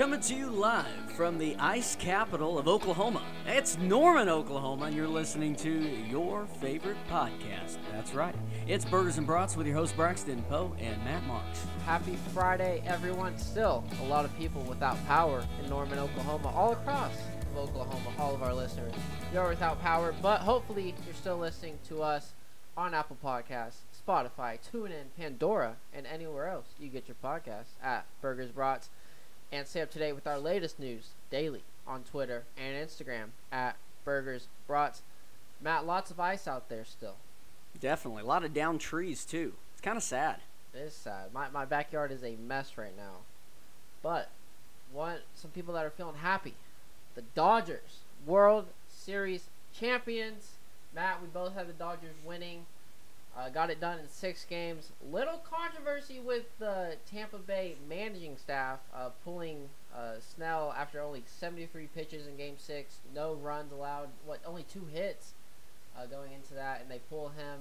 Coming to you live from the ice capital of Oklahoma. It's Norman, Oklahoma, and you're listening to your favorite podcast. That's right. It's Burgers and Brats with your host Braxton Poe and Matt Marks. Happy Friday, everyone. Still, a lot of people without power in Norman, Oklahoma, all across of Oklahoma, all of our listeners. You're without power, but hopefully you're still listening to us on Apple Podcasts, Spotify, TuneIn, Pandora, and anywhere else you get your podcasts at Burgers Brats. And stay up to date with our latest news daily on Twitter and Instagram at Burgers Brats. Matt, lots of ice out there still. Definitely. A lot of down trees, too. It's kind of sad. It is sad. My, my backyard is a mess right now. But one some people that are feeling happy. The Dodgers, World Series champions. Matt, we both had the Dodgers winning. Uh, got it done in six games. Little controversy with the Tampa Bay managing staff uh, pulling uh, Snell after only 73 pitches in Game Six. No runs allowed. What? Only two hits uh, going into that, and they pull him.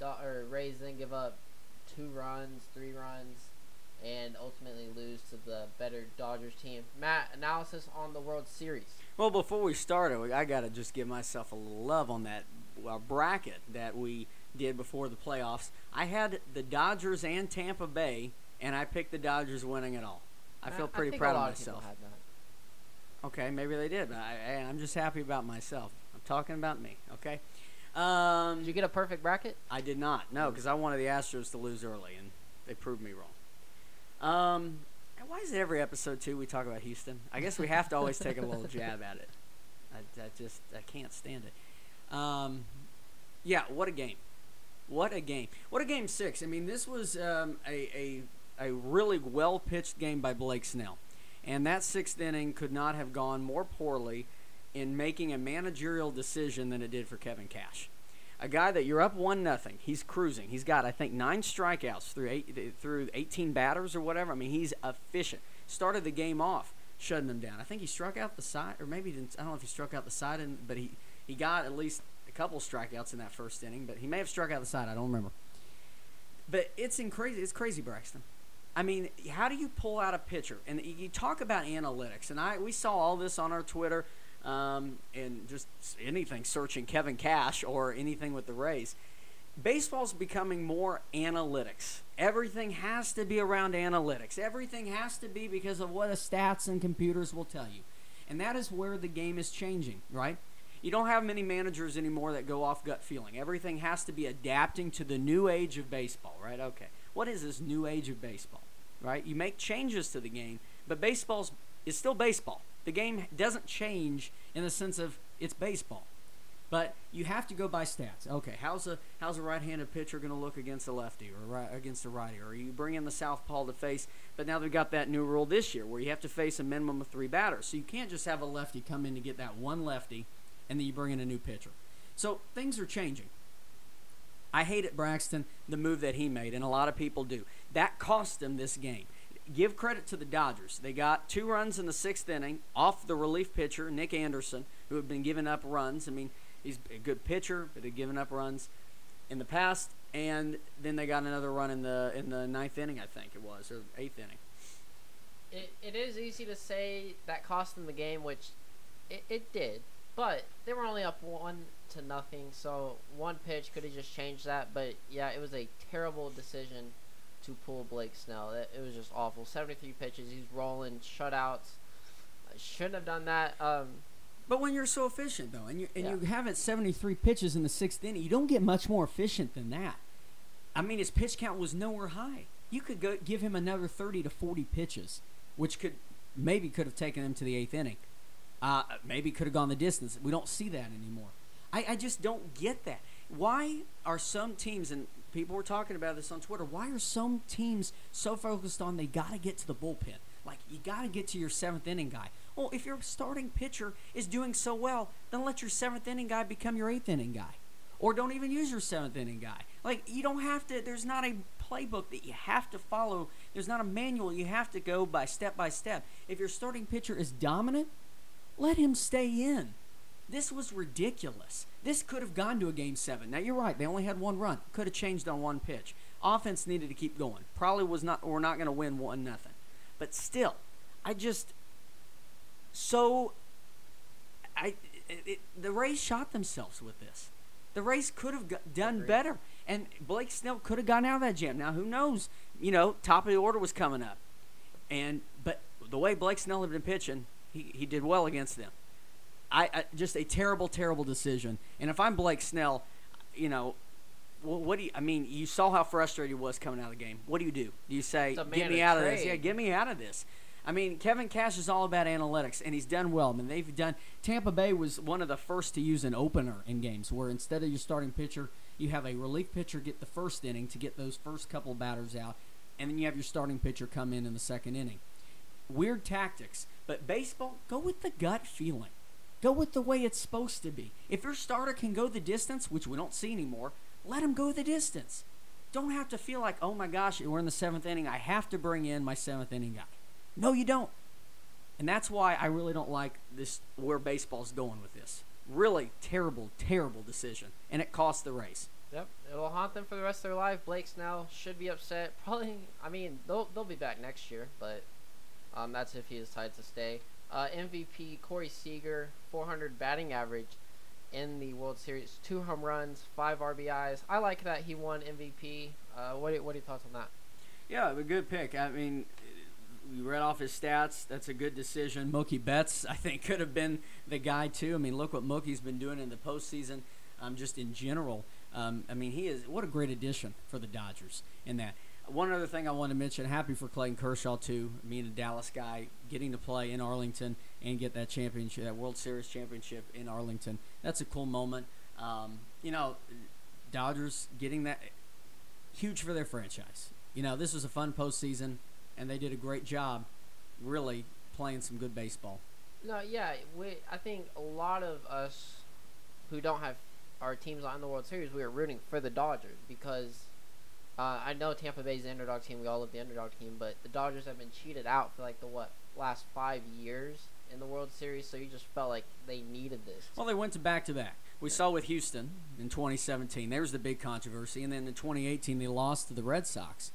Or Rays then give up two runs, three runs, and ultimately lose to the better Dodgers team. Matt, analysis on the World Series. Well, before we start, I got to just give myself a love on that uh, bracket that we did before the playoffs. I had the Dodgers and Tampa Bay, and I picked the Dodgers winning it all. I feel pretty think proud of myself. that. Okay, maybe they did, but I, I- I'm just happy about myself. I'm talking about me. Okay. Um, Did you get a perfect bracket? I did not. No, because I wanted the Astros to lose early, and they proved me wrong. Um, and why is it every episode too we talk about Houston? I guess we have to always take a little jab at it. I, I just I can't stand it. Um, yeah, what a game! What a game! What a game six! I mean, this was um, a, a a really well pitched game by Blake Snell, and that sixth inning could not have gone more poorly in making a managerial decision than it did for Kevin Cash. A guy that you're up one nothing, he's cruising. He's got I think nine strikeouts through eight through 18 batters or whatever. I mean, he's efficient. Started the game off shutting them down. I think he struck out the side, or maybe didn't. I don't know if he struck out the side, in, but he he got at least a couple strikeouts in that first inning. But he may have struck out the side. I don't remember. But it's in crazy. It's crazy, Braxton. I mean, how do you pull out a pitcher? And you talk about analytics, and I we saw all this on our Twitter, um, and just anything searching Kevin Cash or anything with the Rays. Baseball's becoming more analytics. Everything has to be around analytics. Everything has to be because of what the stats and computers will tell you. And that is where the game is changing, right? You don't have many managers anymore that go off gut feeling. Everything has to be adapting to the new age of baseball, right? Okay. What is this new age of baseball? Right? You make changes to the game, but baseball is still baseball. The game doesn't change in the sense of it's baseball. But you have to go by stats. Okay, how's a how's a right-handed pitcher going to look against a lefty or right, against a righty? Or you bring in the southpaw to face, but now they've got that new rule this year where you have to face a minimum of three batters. So you can't just have a lefty come in to get that one lefty, and then you bring in a new pitcher. So things are changing. I hate Braxton, the move that he made, and a lot of people do. That cost them this game. Give credit to the Dodgers. They got two runs in the sixth inning off the relief pitcher, Nick Anderson, who had been giving up runs. I mean, he's a good pitcher, but had given up runs in the past. And then they got another run in the in the ninth inning, I think it was, or eighth inning. It, it is easy to say that cost them the game, which it, it did. But they were only up one to nothing, so one pitch could have just changed that. But yeah, it was a terrible decision to pull Blake Snell. It, was just awful. 73 pitches, he's rolling, shutouts. I shouldn't have done that. Um, But when you're so efficient, though, and you and Yeah. you have it 73 pitches in the sixth inning, you don't get much more efficient than that. I mean, his pitch count was nowhere high. You could go give him another 30 to 40 pitches, which could maybe could have taken him to the eighth inning. Uh, maybe could have gone the distance. We don't see that anymore. I, I just don't get that. Why are some teams and people were talking about this on Twitter? Why are some teams so focused on they got to get to the bullpen? Like you got to get to your seventh inning guy. Well, if your starting pitcher is doing so well, then let your seventh inning guy become your eighth inning guy, or don't even use your seventh inning guy. Like you don't have to. There's not a playbook that you have to follow. There's not a manual you have to go by step by step. If your starting pitcher is dominant, let him stay in. This was ridiculous. This could have gone to a game seven. Now you're right; they only had one run. Could have changed on one pitch. Offense needed to keep going. Probably was not. We're not going to win one nothing. But still, I just so I it, it, the Rays shot themselves with this. The Rays could have got, done better, and Blake Snell could have gotten out of that jam. Now, who knows? You know, top of the order was coming up, and but the way Blake Snell had been pitching, he, he did well against them. I, I just a terrible, terrible decision. And if I'm Blake Snell, you know, well, what do you? I mean, you saw how frustrated he was coming out of the game. What do you do? Do you say, "Get me out of this"? Yeah, get me out of this. I mean, Kevin Cash is all about analytics, and he's done well. I mean, they've done. Tampa Bay was one of the first to use an opener in games, where instead of your starting pitcher, you have a relief pitcher get the first inning to get those first couple batters out, and then you have your starting pitcher come in in the second inning. Weird tactics, but baseball, go with the gut feeling. Go with the way it's supposed to be. If your starter can go the distance, which we don't see anymore, let him go the distance. Don't have to feel like, oh my gosh, we're in the seventh inning. I have to bring in my seventh inning guy. No, you don't. And that's why I really don't like this where baseball's going with this. Really terrible, terrible decision, and it cost the Rays. Yep, it'll haunt them for the rest of their life. Blake Snell should be upset. Probably, I mean, they'll they'll be back next year, but um, that's if he decides to stay. Uh, MVP Corey Seager, 400 batting average in the World Series, two home runs, five RBIs. I like that he won MVP. Uh, what are, what are your thoughts on that? Yeah, a good pick. I mean, we read off his stats. That's a good decision. Mookie Betts, I think, could have been the guy too. I mean, look what Mookie's been doing in the postseason, um, just in general. Um, I mean, he is what a great addition for the Dodgers in that. One other thing I want to mention: happy for Clayton Kershaw too. Being a Dallas guy, getting to play in Arlington and get that championship, that World Series championship in Arlington. That's a cool moment. Um, you know, Dodgers getting that huge for their franchise. You know, this was a fun postseason, and they did a great job, really playing some good baseball. No, yeah, we. I think a lot of us who don't have our teams on the World Series, we are rooting for the Dodgers because uh, I know Tampa Bay's the underdog team. We all love the underdog team, but the Dodgers have been cheated out for like the what last five years in the World Series. So you just felt like they needed this. Well, they went to back to back. We saw with Houston in 2017. There was the big controversy, and then in 2018 they lost to the Red Sox.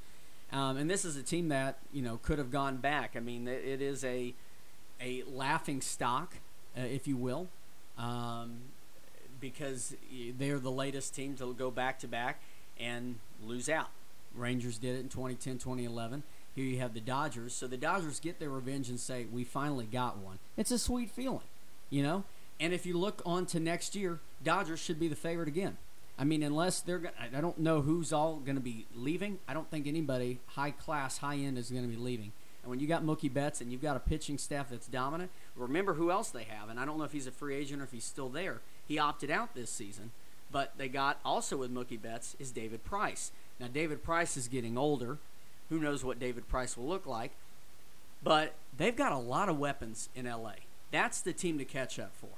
Um, and this is a team that you know could have gone back. I mean, it, it is a a laughing stock, uh, if you will, um, because they're the latest team to go back to back and lose out. Rangers did it in 2010, 2011. Here you have the Dodgers. So the Dodgers get their revenge and say, "We finally got one." It's a sweet feeling, you know. And if you look on to next year, Dodgers should be the favorite again. I mean, unless they're, go- I I don't know who's all going to be leaving. I don't think anybody high class, high end is going to be leaving. And when you got Mookie Betts and you've got a pitching staff that's dominant, remember who else they have. And I don't know if he's a free agent or if he's still there. He opted out this season, but they got also with Mookie Betts is David Price. Now David Price is getting older. Who knows what David Price will look like? But they've got a lot of weapons in LA. That's the team to catch up for.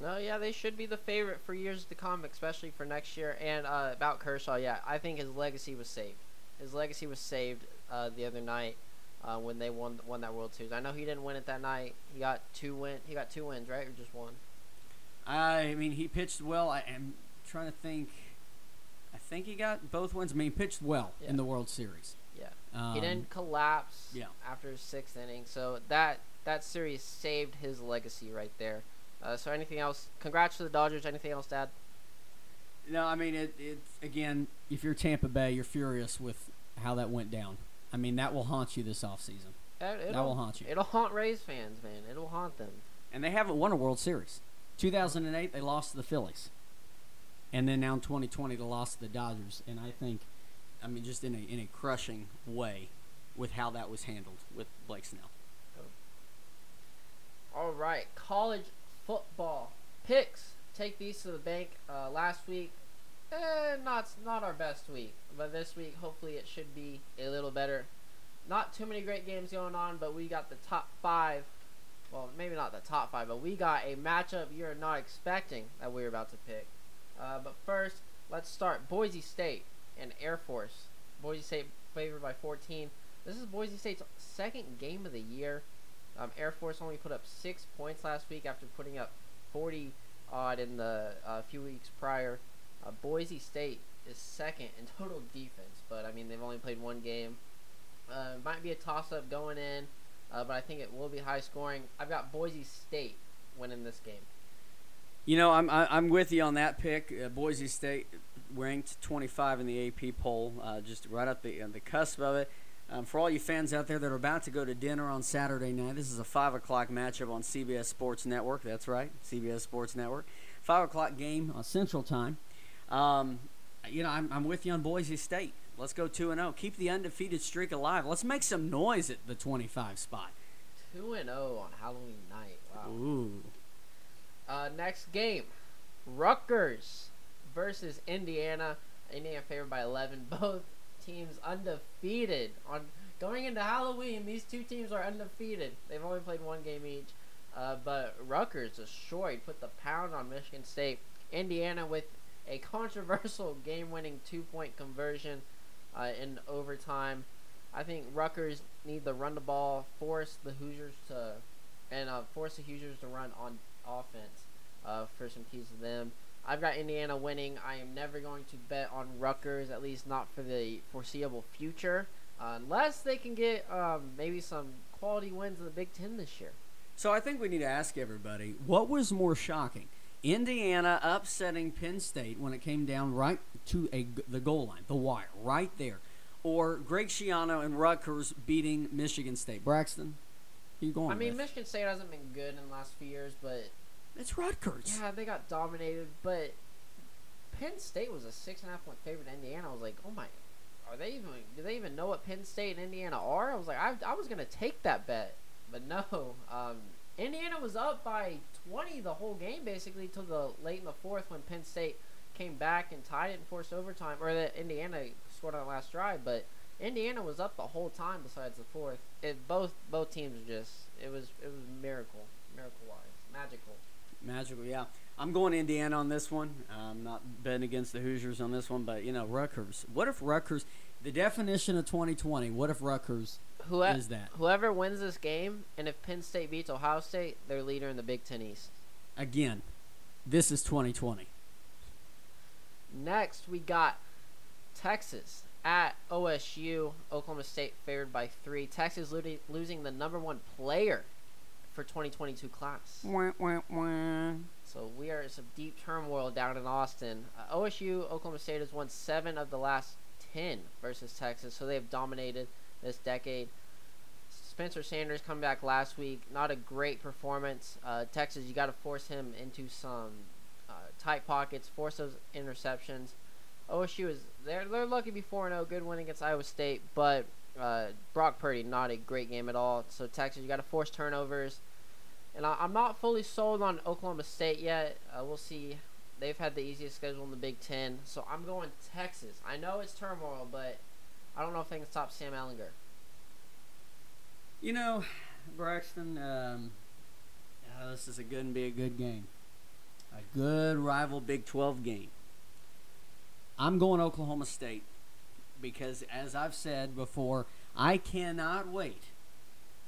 No, yeah, they should be the favorite for years to come, especially for next year. And uh, about Kershaw, yeah, I think his legacy was saved. His legacy was saved uh, the other night uh, when they won won that World Series. I know he didn't win it that night. He got two win. He got two wins, right, or just one? I mean, he pitched well. I am trying to think. I think he got both wins. I mean, he pitched well Yeah. in the World Series. Yeah. Um, he didn't collapse yeah. after his sixth inning, so that that series saved his legacy right there. Uh, so anything else? Congrats to the Dodgers. Anything else, Dad? No, I mean it. It again. If you're Tampa Bay, you're furious with how that went down. I mean, that will haunt you this offseason. That will haunt you. It'll haunt Rays fans, man. It'll haunt them. And they haven't won a World Series. 2008, they lost to the Phillies. And then now in 2020, the loss to the Dodgers. And I think, I mean, just in a in a crushing way, with how that was handled with Blake Snell. All right, college football picks. Take these to the bank. Uh, last week, eh, not not our best week, but this week hopefully it should be a little better. Not too many great games going on, but we got the top five. Well, maybe not the top five, but we got a matchup you're not expecting that we're about to pick. Uh, but first, let's start Boise State and Air Force. Boise State favored by 14. This is Boise State's second game of the year. Um, Air Force only put up six points last week after putting up 40 odd in the uh, few weeks prior. Uh, Boise State is second in total defense, but I mean they've only played one game. Uh, might be a toss-up going in. uh, but I think it will be high scoring. I've got Boise State winning this game. You know, I'm I'm with you on that pick. Uh, Boise State ranked 25 in the AP poll, uh, just right up the uh, the cusp of it. Um, for all you fans out there that are about to go to dinner on Saturday night, this is a five o'clock matchup on CBS Sports Network. That's right, CBS Sports Network. Five o'clock game on Central Time. Um, you know, I'm, I'm with you on Boise State. Let's go two and zero. Keep the undefeated streak alive. Let's make some noise at the 25 spot. Two and zero on Halloween night. Wow. Ooh. Uh, next game, Rutgers versus Indiana. Indiana favored by 11. Both teams undefeated on going into Halloween. These two teams are undefeated. They've only played one game each. Uh, but Rutgers destroyed, put the pound on Michigan State. Indiana with a controversial game-winning two-point conversion uh, in overtime. I think Rutgers need to run the ball, force the Hoosiers to, and uh, force the Hoosiers to run on offense uh, for some keys to them. I've got Indiana winning. I am never going to bet on Rutgers, at least not for the foreseeable future, uh, unless they can get um, maybe some quality wins in the Big Ten this year. So I think we need to ask everybody what was more shocking? Indiana upsetting Penn State when it came down right to a, the goal line, the wire, right there. Or Greg Schiano and Rutgers beating Michigan State. Braxton, you going I mean, with? Michigan State hasn't been good in the last few years, but it's Rutgers. yeah, they got dominated. But Penn State was a six and a half point favorite. Indiana I was like, oh my, are they even? Do they even know what Penn State and Indiana are? I was like, I, I was gonna take that bet, but no. Um, Indiana was up by 20 the whole game basically till the late in the fourth when Penn State came back and tied it and forced overtime, or that Indiana scored on the last drive. But Indiana was up the whole time besides the fourth. It both both teams just it was it was miracle, miracle wise, magical. Magical, yeah. I'm going Indiana on this one. I'm not betting against the Hoosiers on this one, but you know, Rutgers. What if Rutgers? The definition of 2020. What if Rutgers Who is that Whoever wins this game, and if Penn State beats Ohio State, they're leader in the Big Ten East. again? This is 2020. Next, we got Texas at OSU. Oklahoma State favored by three. Texas lo- losing the number one player for 2022 class. Wah, wah, wah. So we are in some deep turmoil down in Austin. Uh, OSU, Oklahoma State has won seven of the last ten versus Texas, so they have dominated this decade. Spencer Sanders coming back last week, not a great performance. Uh, Texas, you got to force him into some uh, tight pockets, force those interceptions. OSU is they're they're lucky before be four zero, good win against Iowa State, but uh, Brock Purdy not a great game at all. So Texas, you got to force turnovers. And I, I'm not fully sold on Oklahoma State yet. Uh, we'll see. They've had the easiest schedule in the Big Ten, so I'm going Texas. I know it's turmoil, but I don't know if they can stop Sam Ehlinger. You know, Braxton, um, this is a going to be a good game. A good rival Big 12 game. I'm going Oklahoma State because, as I've said before, I cannot wait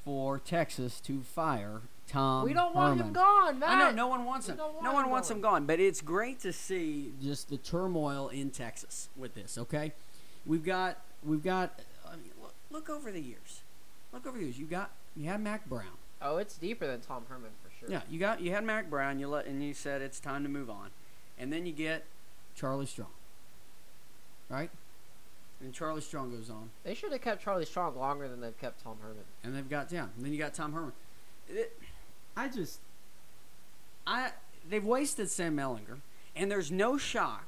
for Texas to fire Tom we don't want Herman. him gone, man. I know no one wants We him. don't want No one him wants gone. him gone, but it's great to see just the turmoil in Texas with this. Okay, we've got we've got. I mean, look, look over the years. Look over the years. You got you had Mack Brown. Oh, it's deeper than Tom Herman for sure. Yeah, you got you had Mack Brown. You let and you said it's time to move on, and then you get Charlie Strong. Right, and Charlie Strong goes on, They should have kept Charlie Strong longer than they've kept Tom Herman. and they've got yeah. And then you got Tom Herman. It, I just, I they've wasted Sam Ehlinger, and there's no shock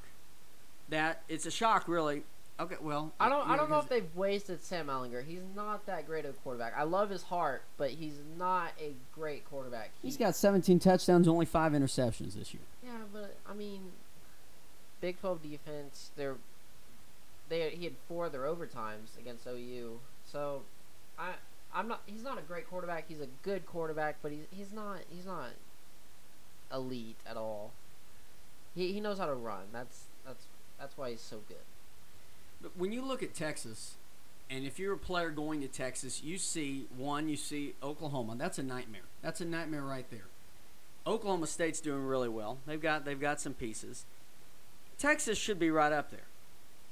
that it's a shock really. Okay, well I don't. I don't know if they've wasted Sam Ehlinger. He's not that great of a quarterback. I love his heart, but he's not a great quarterback. He, he's got 17 touchdowns, only five interceptions this year. Yeah, but I mean, Big Twelve defense. They're they he had four of their overtimes against OU. So, I I'm not. He's not a great quarterback. He's a good quarterback, but he's he's not he's not elite at all. He he knows how to run. That's that's that's why he's so good. But when you look at Texas, and if you're a player going to Texas, you see one, you see Oklahoma. That's a nightmare. That's a nightmare right there. Oklahoma State's doing really well. They've got they've got some pieces. Texas should be right up there.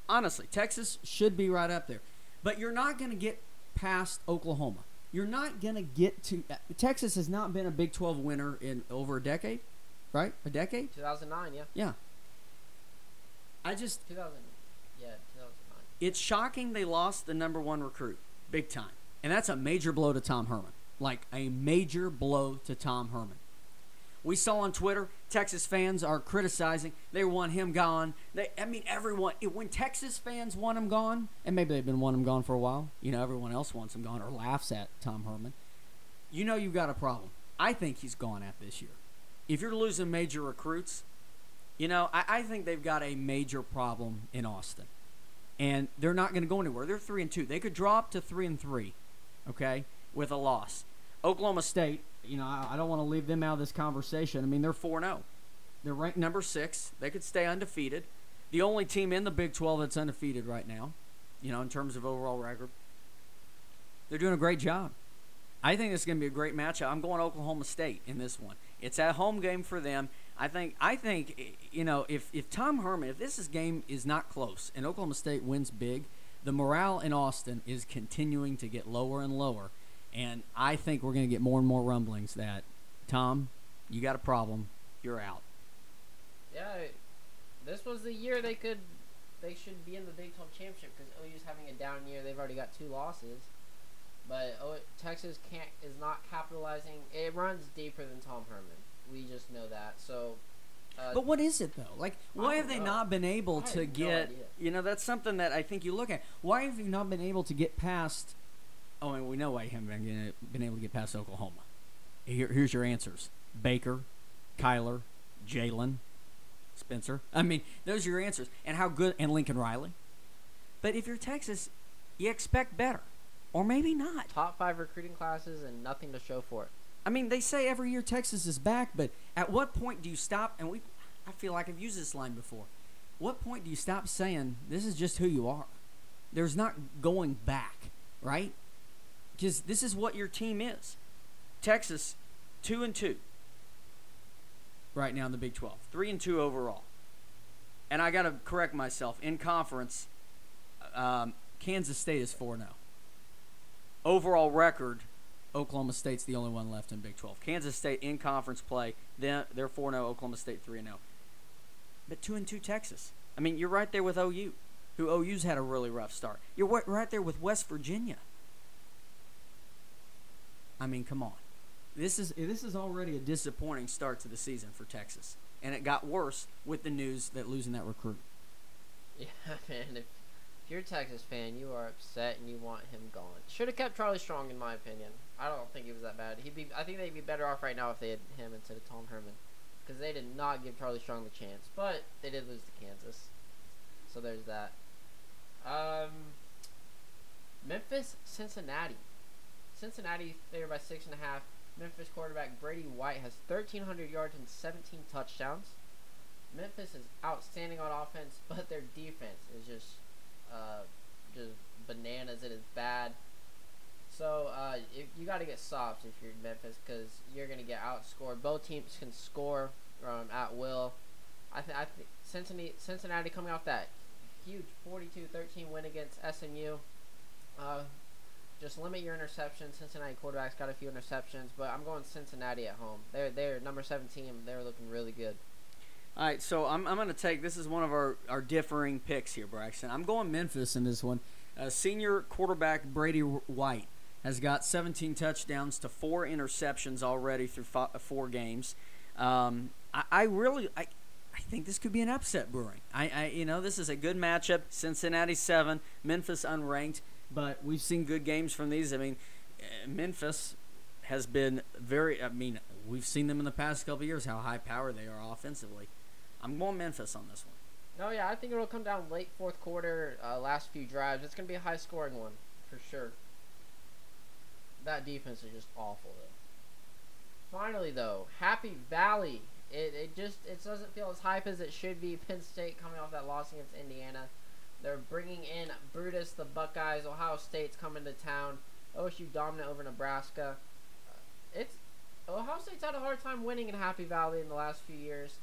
Honestly, Texas should be right up there. But you're not going to get past Oklahoma. You're not gonna get to Texas has not been a Big 12 winner in over a decade, right? A decade? 2009, yeah. Yeah. I just 2000, yeah, 2009. it's shocking they lost the number one recruit, big time, and that's a major blow to Tom Herman. Like a major blow to Tom Herman. We saw on Twitter, Texas fans are criticizing. They want him gone. They, I mean, everyone. it- When Texas fans want him gone, and maybe they've been wanting him gone for a while. You know, everyone else wants him gone or laughs at Tom Herman. You know, you've got a problem. I think he's gone at this year. If you're losing major recruits, you know, I, I think they've got a major problem in Austin, and they're not going to go anywhere. They're three and two. They could drop to three and three, okay, with a loss. Oklahoma State, you know, I, I don't want to leave them out of this conversation. I mean, they're four zero. They're ranked number six. They could stay undefeated. The only team in the Big Twelve that's undefeated right now, you know, in terms of overall record. They're doing a great job. I think it's going to be a great matchup. I'm going Oklahoma State in this one. It's a home game for them. I think. I think. eh, You know, if if Tom Herman, if this is game is not close and Oklahoma State wins big, the morale in Austin is continuing to get lower and lower, and I think we're going to get more and more rumblings that Tom, you got a problem. You're out. Yeah, this was the year they could, they should be in the Big 12 championship because OU's having a down year. They've already got two losses, but oh, Texas can't is not capitalizing. It runs deeper than Tom Herman. We just know that. So, uh, But what is it though? Like, why have they know. not been able to have no get? you know, that's something that I think you look at. Why have you not been able to get past? Oh, and we know why you haven't been, been able to get past Oklahoma. Here, here's your answers: Baker, Kyler, Jalen, Spencer. I mean, those are your answers. And how good? And Lincoln Riley. But if you're Texas, you expect better, or maybe not. top five recruiting classes and nothing to show for it. I mean, they say every year Texas is back, but at what point do you stop? And we, I feel like I've used this line before. What point do you stop saying this is just who you are? There's not going back, right? Because this is what your team is. Texas, two and two. Right now in the Big Twelve, three and two overall. And I got to correct myself. In conference, um, Kansas State is four four zero. Overall record, Oklahoma State's the only one left in Big 12. Kansas State in conference play, then they're 4 0, Oklahoma State 3 and 0. But 2 and 2 Texas. I mean, you're right there with OU, who OU's had a really rough start. You're right there with West Virginia. I mean, come on. This is this is already a disappointing start to the season for Texas. And it got worse with the news that losing that recruit. Yeah, man. If, you're a Texas fan, you are upset and you want him gone. Should have kept Charlie Strong, in my opinion. I don't think he was that bad. He'd be. I think they'd be better off right now if they had him instead of Tom Herman, because they did not give Charlie Strong the chance. But they did lose to Kansas, so there's that. Um, Memphis, Cincinnati. Cincinnati favored by six and a half. Memphis quarterback Brady White has 1,300 yards and 17 touchdowns. Memphis is outstanding on offense, but their defense is just, uh, just bananas. It is bad. So uh, if, you got to get soft if you're Memphis because you're gonna get outscored. Both teams can score um, at will. I think think Cincinnati Cincinnati coming off that huge 42-13 win against SMU. Uh, just limit your interceptions. Cincinnati quarterback's got a few interceptions, but I'm going Cincinnati at home. They're they're number seven team. They're looking really good. All right, so I'm, I'm going to take this is one of our, our differing picks here, Braxton. I'm going Memphis in this one. Uh, senior quarterback Brady White has got 17 touchdowns to four interceptions already through fi- four games. Um, I, I really I, I think this could be an upset brewing. I, I you know this is a good matchup. Cincinnati seven, Memphis unranked, but we've seen good games from these. I mean, uh, Memphis has been very. I mean, we've seen them in the past couple years how high powered they are offensively. I'm going Memphis on this one. No, yeah, I think it'll come down late fourth quarter, uh, last few drives. It's gonna be a high scoring one for sure. That defense is just awful though. Finally though, Happy Valley. It, it just it doesn't feel as hype as it should be. Penn State coming off that loss against Indiana. They're bringing in Brutus, the Buckeyes. Ohio State's coming to town. OSU dominant over Nebraska. It's Ohio State's had a hard time winning in Happy Valley in the last few years,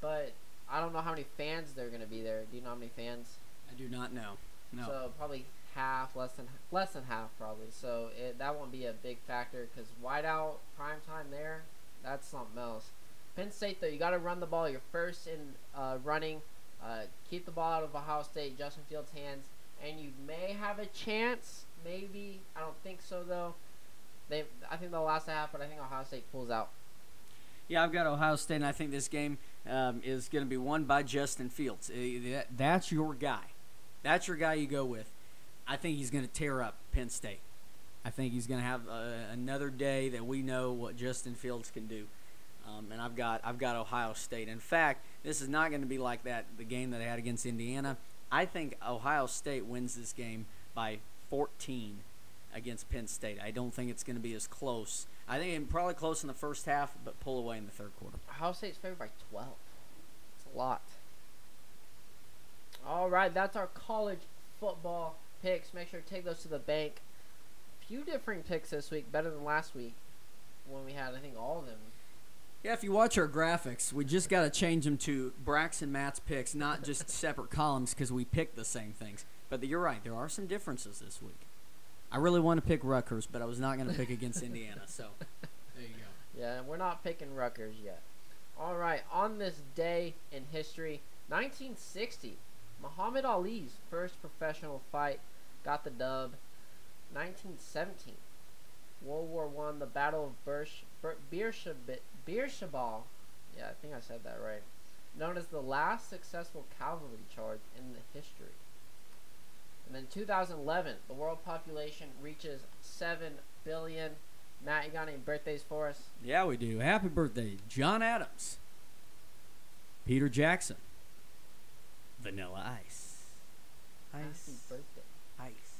but I don't know how many fans there are going to be there. Do you know how many fans? I do not know. No. So probably half, less than less than half probably. So it, that won't be a big factor because whiteout prime time there, that's something else. Penn State though, you got to run the ball. You're first in uh, running. Uh, keep the ball out of Ohio State, Justin Fields' hands, and you may have a chance. Maybe I don't think so though. They, I think they'll last half, but I think Ohio State pulls out. Yeah, I've got Ohio State, and I think this game um, is going to be won by Justin Fields. Uh, that's your guy. That's your guy you go with. I think he's going to tear up Penn State. I think he's going to have uh, another day that we know what Justin Fields can do. Um, and I've got I've got Ohio State. In fact, this is not going to be like that the game that they had against Indiana. I think Ohio State wins this game by 14 against Penn State. I don't think it's going to be as close. I think it's probably close in the first half, but pull away in the third quarter. Ohio State's favored by 12. It's a lot. All right, that's our college football picks. Make sure to take those to the bank. Few different picks this week, better than last week when we had, I think, all of them. Yeah, if you watch our graphics, we just got to change them to Brax and Matt's picks, not just separate columns because we picked the same things. But you're right, there are some differences this week. I really want to pick Rutgers, but I was not going to pick against Indiana. So there you go. Yeah, we're not picking Rutgers yet. All right, on this day in history, 1960, Muhammad Ali's first professional fight got the dub. 1917, World War One, the Battle of Ber, Beersheba, Beersheba, yeah, I think I said that right, known as the last successful cavalry charge in the history. And then 2011, the world population reaches 7 billion. Matt, you got any birthdays for us? Yeah, we do. Happy birthday, John Adams, Peter Jackson, Vanilla Ice. Ice. Happy birthday. Ice.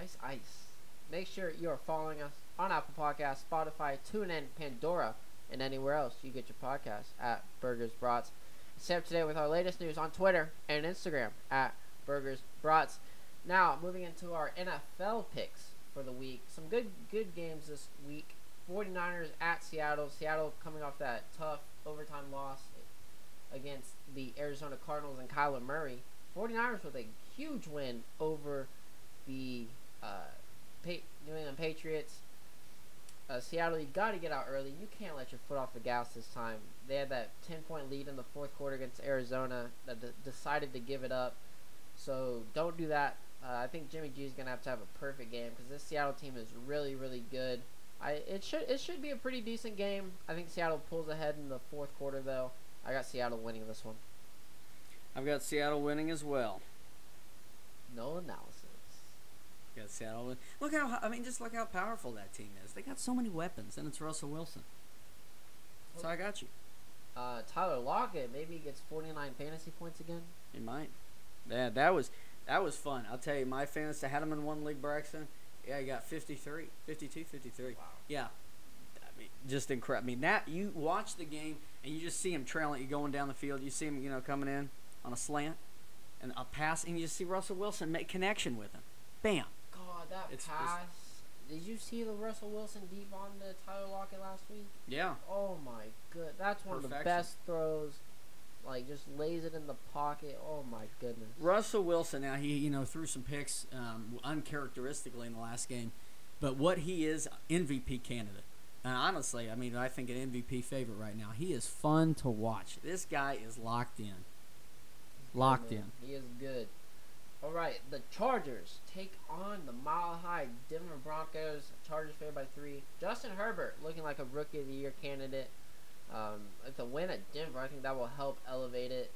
Ice Ice. Make sure you are following us on Apple Podcasts, Spotify, TuneIn, Pandora, and anywhere else you get your podcasts at Burgers Brats. Stay up today with our latest news on Twitter and Instagram at Burgers Brats. Now, moving into our NFL picks for the week. Some good good games this week. 49ers at Seattle. Seattle coming off that tough overtime loss against the Arizona Cardinals and Kyler Murray. 49ers with a huge win over the uh, pa- New England Patriots. Uh, Seattle, you got to get out early. You can't let your foot off the gas this time. They had that 10 point lead in the fourth quarter against Arizona that d- decided to give it up. So don't do that. Uh, I think Jimmy G is gonna have to have a perfect game because this Seattle team is really, really good. I it should it should be a pretty decent game. I think Seattle pulls ahead in the fourth quarter though. I got Seattle winning this one. I've got Seattle winning as well. No analysis. Got Seattle. Look how I mean, just look how powerful that team is. They got so many weapons, and it's Russell Wilson. So I got you. Uh, Tyler Lockett maybe he gets 49 fantasy points again. He might. Yeah, that was that was fun. I'll tell you, my fantasy I had him in one league, Braxton. Yeah, he got 53, 52, 53. Wow. Yeah, I mean, just incredible. I mean, that you watch the game and you just see him trailing, you going down the field. You see him, you know, coming in on a slant and a pass, and you just see Russell Wilson make connection with him. Bam. That It's- it's- pass. Did you see the Russell Wilson deep on the Tyler Lockett last week? Yeah. Oh my good. That's one of the best throws. Like just lays it in the pocket. Oh my goodness. Russell Wilson. Now he, you know, threw some picks um, uncharacteristically in the last game, but what he is MVP candidate. And honestly, I mean, I think an MVP favorite right now. He is fun to watch. This guy is locked in. Locked in. He is good. All right, the Chargers take on the Mile High Denver Broncos. Chargers favored by three. Justin Herbert looking like a Rookie of the Year candidate. Um, it's a win at Denver. I think that will help elevate it.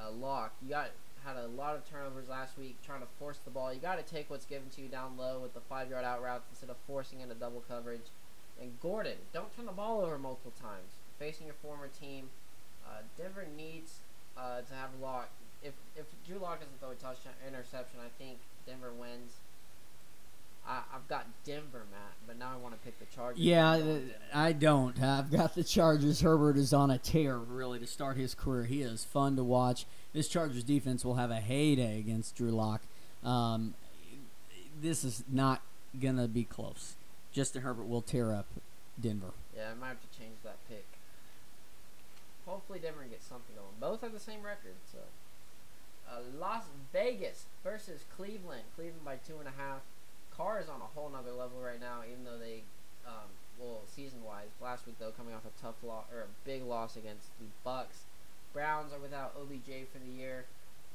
Uh, Lock, you got had a lot of turnovers last week trying to force the ball. You got to take what's given to you down low with the five yard out routes instead of forcing into double coverage. And Gordon, don't turn the ball over multiple times. Facing your former team, uh, Denver needs uh, to have Lock. If if Drew Lock doesn't throw a touchdown interception, I think Denver wins. I, I've got Denver, Matt, but now I want to pick the Chargers. Yeah, I don't, uh, I don't. I've got the Chargers. Herbert is on a tear, really, to start his career. He is fun to watch. This Chargers defense will have a heyday against Drew Lock. Um, this is not gonna be close. Justin Herbert will tear up Denver. Yeah, I might have to change that pick. Hopefully, Denver gets something going. Both have the same record, so. Uh, Las Vegas versus Cleveland. Cleveland by two and a half. Carr is on a whole nother level right now, even though they, um, well, season wise. Last week though, coming off a tough loss or a big loss against the Bucs. Browns are without OBJ for the year.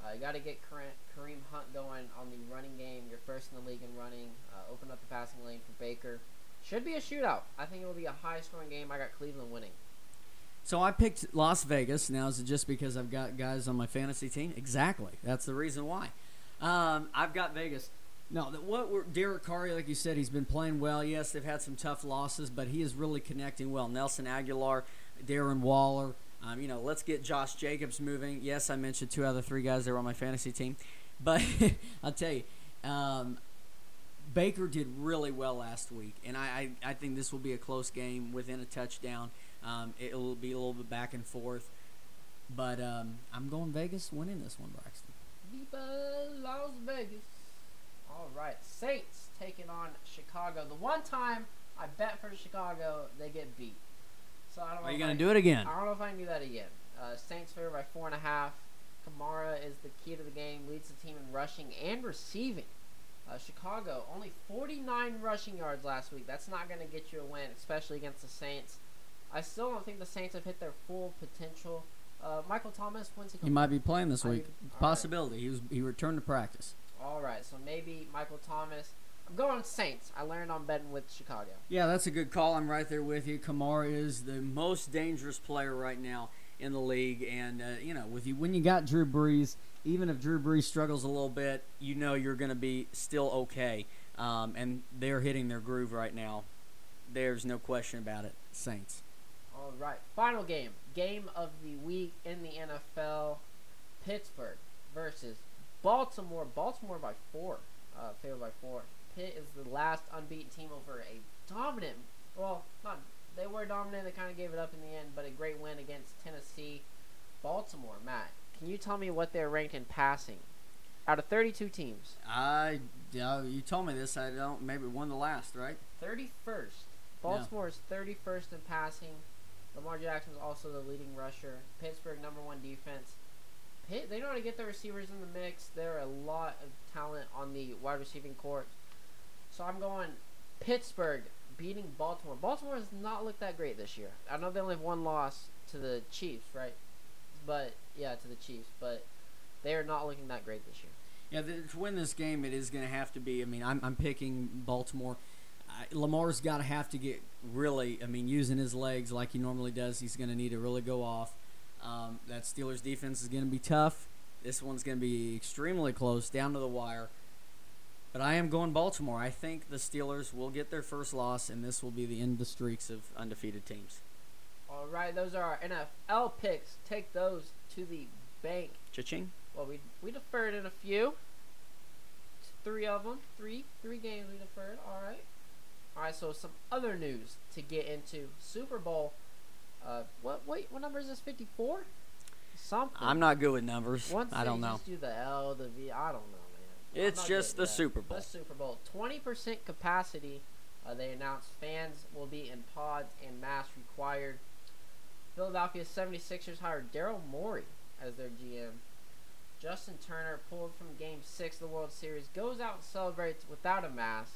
Uh, you got to get Kareem Hunt going on the running game. You're first in the league in running. Uh, open up the passing lane for Baker. Should be a shootout. I think it will be a high scoring game. I got Cleveland winning. So I picked Las Vegas. Now is it just because I've got guys on my fantasy team? Exactly. That's the reason why. Um, I've got Vegas. No, what we're, Derek Carr, like you said, he's been playing well. Yes, they've had some tough losses, but he is really connecting well. Nelson Agholor, Darren Waller. Um, you know, let's get Josh Jacobs moving. Yes, I mentioned two out of three guys that were on my fantasy team, but I'll tell you, um, Baker did really well last week, and I, I, I, think this will be a close game within a touchdown. Um, it'll be a little bit back and forth, but um, I'm going Vegas winning this one, Braxton. Viva Las Vegas. All right, Saints taking on Chicago. The one time I bet for Chicago, they get beat. So I don't. Are you gonna do it again? I don't know if I can do that again. Uh, Saints favor by four and a half. Kamara is the key to the game. Leads the team in rushing and receiving. Uh, Chicago only 49 rushing yards last week. That's not going to get you a win, especially against the Saints. I still don't think the Saints have hit their full potential. Uh, Michael Thomas, when's he? He might be playing this week. Possibility. Right. He was he returned to practice. All right, so maybe Michael Thomas. I'm going Saints. I learned on betting with Chicago. Yeah, that's a good call. I'm right there with you. Kamara is the most dangerous player right now in the league, and uh, you know, with you when you got Drew Brees, even if Drew Brees struggles a little bit, you know you're going to be still okay. Um, and they're hitting their groove right now. There's no question about it. Saints. All right, final game, game of the week in the NFL: Pittsburgh versus Baltimore. Baltimore by four, uh, favored by four. Pitt is the last unbeaten team over a dominant. Well, not they were dominant. They kind of gave it up in the end, but a great win against Tennessee. Baltimore, Matt. Can you tell me what they're ranked in passing? Out of 32 teams. I, uh, you told me this. I don't. Maybe one the last, right? 31st. Baltimore is 31st in passing. Lamar Jackson is also the leading rusher. Pittsburgh number one defense. Pitt, they know how to get their receivers in the mix. There are a lot of talent on the wide receiving court. So I'm going Pittsburgh beating Baltimore. Baltimore has not looked that great this year. I know they only have one loss to the Chiefs, right? But yeah, to the Chiefs, but they are not looking that great this year. Yeah, to win this game, it is going to have to be. I mean, I'm, I'm picking Baltimore. Lamar's got to have to get really. I mean, using his legs like he normally does, he's going to need to really go off. Um, that Steelers defense is going to be tough. This one's going to be extremely close, down to the wire. But I am going Baltimore. I think the Steelers will get their first loss, and this will be the end of the streaks of undefeated teams. All right, those are our NFL picks. Take those to the bank. Cha-ching. Well, we we deferred in a few. Three of them, three three games we deferred. All right. All right. So some other news to get into. Super Bowl. Uh, what wait? What number is this? Fifty four. Something. I'm not good with numbers. Once I don't know. Do the L, the V. I don't know. Man. It's just the that. Super Bowl. The Super Bowl. 20% capacity. Uh, they announced fans will be in pods and masks required. Philadelphia 76ers hired Daryl Morey as their GM. Justin Turner pulled from Game 6 of the World Series. Goes out and celebrates without a mask.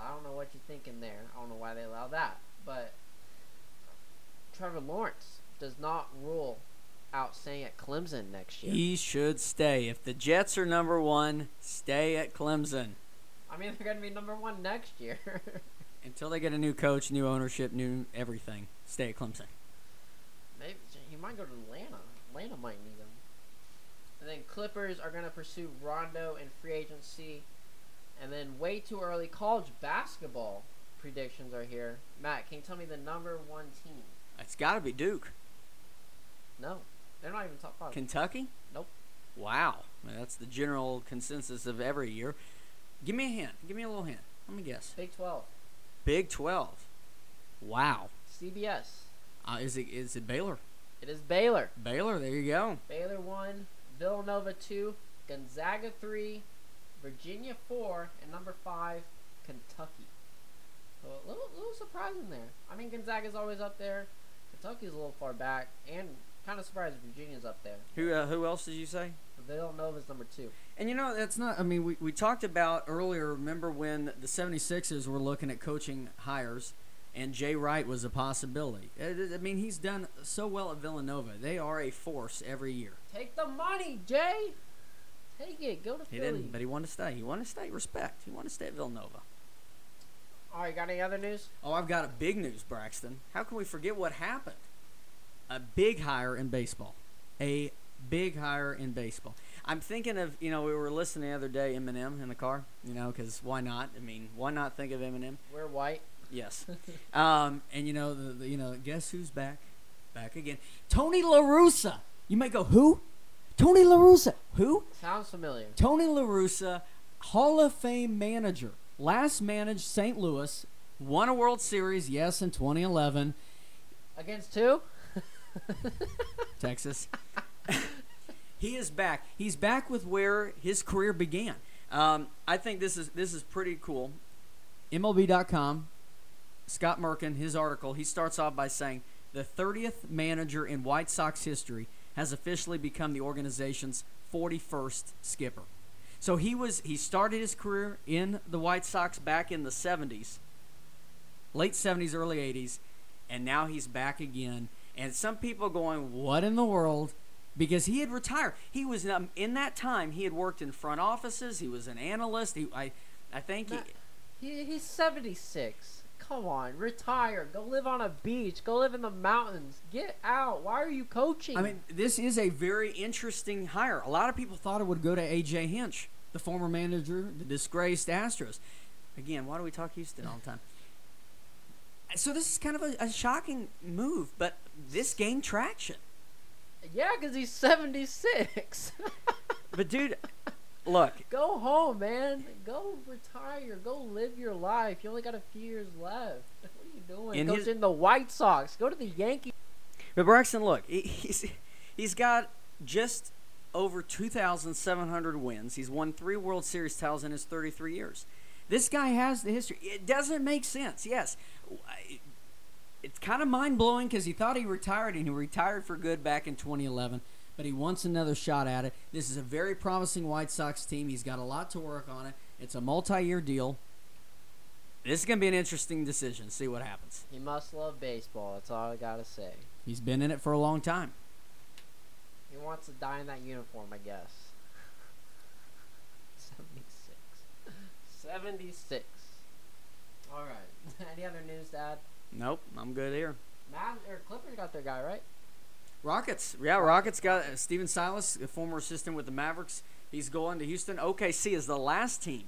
I don't know what you're thinking there. I don't know why they allow that. But Trevor Lawrence does not rule out staying at Clemson next year. He should stay. If the Jets are number one, stay at Clemson. I mean, they're going to be number one next year. Until they get a new coach, new ownership, new everything, stay at Clemson. Maybe he might go to Atlanta. Atlanta might need him. And then Clippers are going to pursue Rondo in free agency. And then way too early college basketball predictions are here. Matt, can you tell me the number one team? It's got to be Duke. No. They're not even top five. Kentucky? Nope. Wow. That's the general consensus of every year. Give me a hint. Give me a little hint. Let me guess. Big 12. Big 12. Wow. CBS. Uh, is it is it Baylor? It is Baylor. Baylor, there you go. Baylor 1, Villanova 2, Gonzaga 3, Virginia 4, and number 5, Kentucky. So a little, little surprising there. I mean, Gonzaga's always up there. Kentucky's a little far back, and kind of surprised Virginia's up there. Who uh, who else did you say? Villanova's number two. And you know, that's not. I mean, we, we talked about earlier. Remember when the 76ers were looking at coaching hires, and Jay Wright was a possibility. I, I mean, he's done so well at Villanova. They are a force every year. Take the money, Jay. Take it. Go to He didn't, but he wanted to stay. He wanted to stay. Respect. He wanted to stay at Villanova. All right, got any other news? Oh, I've got a big news, Braxton. How can we forget what happened? A big hire in baseball. A big hire in baseball. I'm thinking of, you know, we were listening the other day, Eminem in the car, you know, because why not? I mean, why not think of Eminem? We're white. Yes. um, and you know, the, the, you know, guess who's back? Back again. Tony La Russa. You might go, who? Tony La Russa. Who? Sounds familiar. Tony La Russa, Hall of Fame manager. Last managed St. Louis, won a World Series, yes, in 2011, Against two? Texas. he is back. He's back with where his career began. Um, I think this is this is pretty cool. MLB.com, Scott Merkin, his article, he starts off by saying the 30th manager in White Sox history has officially become the organization's 41st skipper. So he was he started his career in the White Sox back in the 70s, late 70s, early 80s, and now he's back again. And some people going, "What in the world?" Because he had retired. He was um, in that time. He had worked in front offices. He was an analyst. He, I, I think he, He, he's 76. Come on, retire. Go live on a beach. Go live in the mountains. Get out. Why are you coaching? I mean, this is a very interesting hire. A lot of people thought it would go to AJ Hinch, the former manager, the disgraced Astros. Again, why do we talk Houston all the time? So this is kind of a, a shocking move, but this gained traction. yeah, because he's 76. But dude, look, Go home, man. Go retire. Go live your life. You only got a few years left. What are you doing? In Coaching his- the White Sox. Go to the Yankees. but Braxton, look, he's he's got just over 2,700 wins. He's won three World Series titles in his 33 years. This guy has the history. It doesn't make sense. Yes, it's kind of mind blowing because he thought he retired and he retired for good back in 2011. But he wants another shot at it. This is a very promising White Sox team. He's got a lot to work on it. It's a multi-year deal. This is going to be an interesting decision. See what happens. He must love baseball. That's all I gotta say. He's been in it for a long time. He wants to die in that uniform, I guess. 76. 76. Alright. Any other news, Dad? Nope, I'm good here. Matt or Clippers got their guy, right? Rockets. Yeah, Rockets got uh, Stephen Silas, a former assistant with the Mavericks. He's going to Houston. OKC is the last team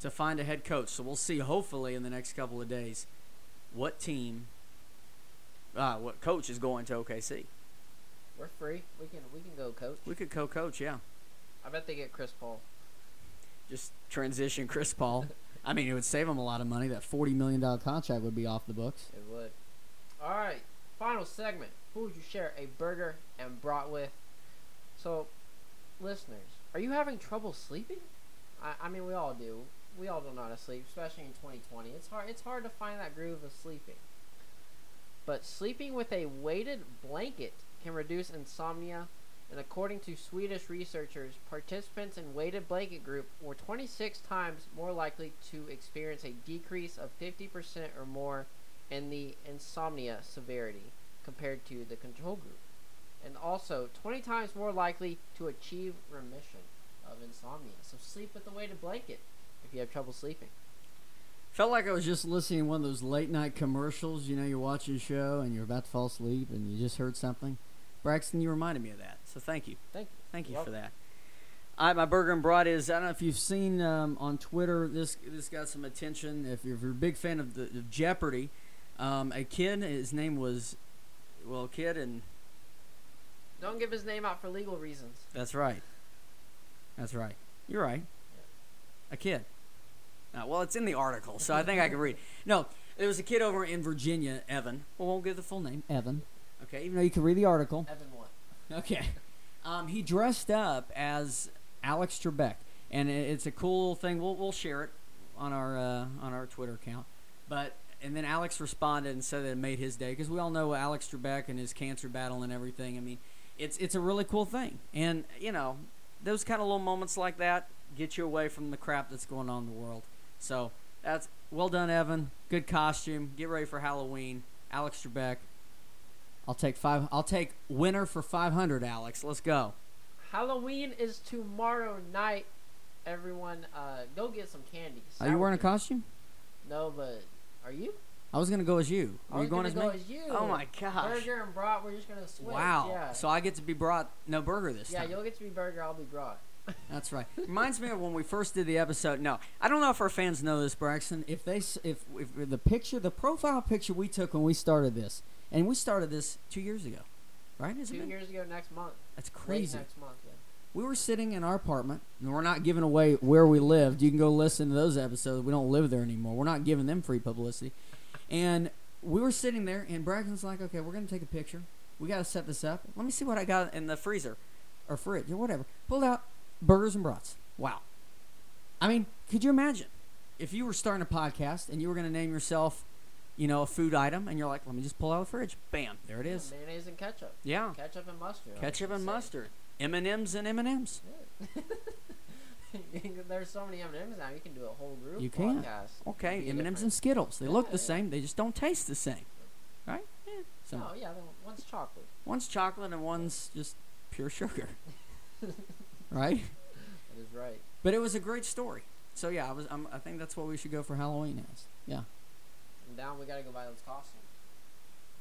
to find a head coach. So we'll see, hopefully, in the next couple of days, what team, uh, what coach is going to OKC. We're free. We can we can go coach. We could co coach, yeah. I bet they get Chris Paul. Just transition Chris Paul. I mean, it would save them a lot of money. That $40 million contract would be off the books. It would. Alright. Final segment. Who would you share a burger and brat with? So, listeners, are you having trouble sleeping? I, I mean, we all do. We all don't know how to sleep, especially in 2020. It's hard. It's hard to find that groove of sleeping. But sleeping with a weighted blanket can reduce insomnia. And according to Swedish researchers, participants in weighted blanket group were 26 times more likely to experience a decrease of 50% or more in the insomnia severity compared to the control group. And also 20 times more likely to achieve remission of insomnia. So sleep with a weighted blanket if you have trouble sleeping. Felt like I was just listening to one of those late night commercials. You know, you're watching a show and you're about to fall asleep and you just heard something. Braxton, you reminded me of that. So thank you. Thank you. Thank you You're for that. All right, my burger and brat is. I don't know if you've seen um, on Twitter. This this got some attention. If you're, if you're a big fan of the of Jeopardy, um, a kid. His name was, well, kid, and Don't give his name out for legal reasons. that's right. That's right. You're right. A kid. Uh, well, it's in the article, so I think I can read. No, there was a kid over in Virginia, Evan. We won't give the full name, Evan. Okay, even though you can read the article. Evan what? Okay. Um, he dressed up as Alex Trebek, and it's a cool thing. We'll we'll share it on our uh, on our Twitter account. But and then Alex responded and said that it made his day because we all know Alex Trebek and his cancer battle and everything. I mean, it's it's a really cool thing, and you know, those kind of little moments like that get you away from the crap that's going on in the world. So that's well done, Evan. Good costume. Get ready for Halloween, Alex Trebek. I'll take five. I'll take winner for five hundred, Alex. Let's go. Halloween is tomorrow night. Everyone, uh, go get some candy. Are you wearing a costume? No, but are you? I was gonna go as you. Are you going as go me? as you. Oh my gosh! Burger and brat. We're just gonna switch. Wow. Yeah. So I get to be brought no burger this yeah, time. you'll get to be burger. I'll be brat. That's right. Reminds me of when we first did the episode. No, I don't know if our fans know this, Braxton. If they, s- if, if the picture, the profile picture we took when we started this, and we started this two years ago, right? Isn't Two it? years ago next month. That's Late crazy. next month. We were sitting in our apartment, and we're not giving away where we lived. You can go listen to those episodes. We don't live there anymore. We're not giving them free publicity. And we were sitting there, and Braxton's like, "Okay, we're gonna take a picture. We gotta set this up. Let me see what I got in the freezer, or fridge, or whatever." Pulled out burgers and brats. Wow. I mean, could you imagine if you were starting a podcast and you were gonna name yourself, you know, a food item, and you're like, "Let me just pull out the fridge. Bam, there it is. Mayonnaise and ketchup. Yeah, Ketchup and mustard. Ketchup and mustard, M and M's and M and M's. There's so many M&Ms now. You can do a whole group You can. podcast. Okay, M and M's and Skittles. They look the yeah. same. They just don't taste the same, right? Yeah. So Oh yeah, one's chocolate. one's chocolate and one's just pure sugar, right? That is right. But it was a great story. So yeah, I was. I'm, I think that's what we should go for Halloween as. Yeah. And down, we gotta go buy those costumes.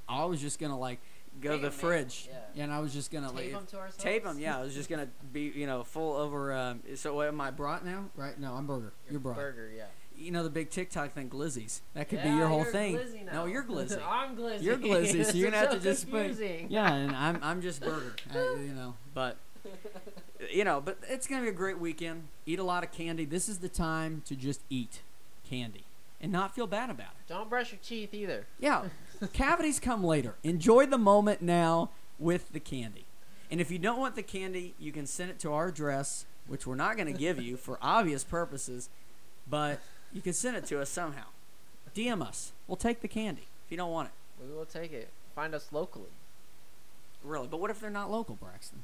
I was just gonna like go to the 'em, make 'em, fridge, yeah. and I was just gonna Tape like them to ourselves. tape them. Yeah, I was just gonna be you know full over. Um, so what am I brought now? Right? No, I'm burger. Your You're brought. Burger, yeah. You know the big TikTok thing, glizzies. That could be your whole you're thing. No, you're glizzy. I'm glizzy. You're glizzy, so you're gonna have to just put- yeah, and I'm I'm just burger. I, you know, but you know, but it's gonna be a great weekend. Eat a lot of candy. This is the time to just eat candy and not feel bad about it. Don't brush your teeth either. Yeah, cavities come later. Enjoy the moment now with the candy. And if you don't want the candy, you can send it to our address, which we're not going to give you for obvious purposes, but you can send it to us somehow. DM us. We'll take the candy if you don't want it. We will take it. Find us locally. Really. But what if they're not local, Braxton?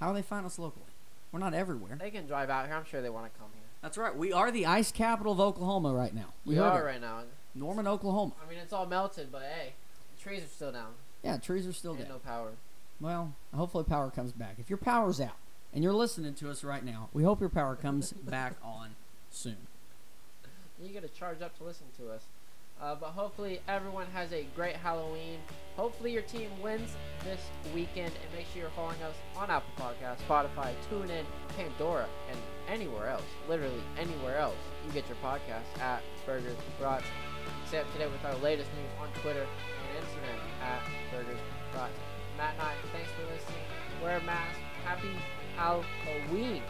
How do they find us locally? We're not everywhere. They can drive out here. I'm sure they want to come here. That's right. We are the ice capital of Oklahoma right now. We, heard are it. right now. Norman, Oklahoma. I mean, it's all melted, but hey, the trees are still down. Yeah, trees are still Ain't dead. no power. Well, hopefully power comes back. If your power's out and you're listening to us right now, we hope your power comes back on soon. You got to charge up to listen to us. Uh, but hopefully everyone has a great Halloween. Hopefully your team wins this weekend, and make sure you're following us on Apple Podcasts, Spotify, TuneIn, Pandora, and anywhere else. Literally anywhere else you get your podcast at Burgers Brats. Stay up to date with our latest news on Twitter and Instagram at Burgers. Matt and I, thanks for listening. Wear a mask. Happy Halloween.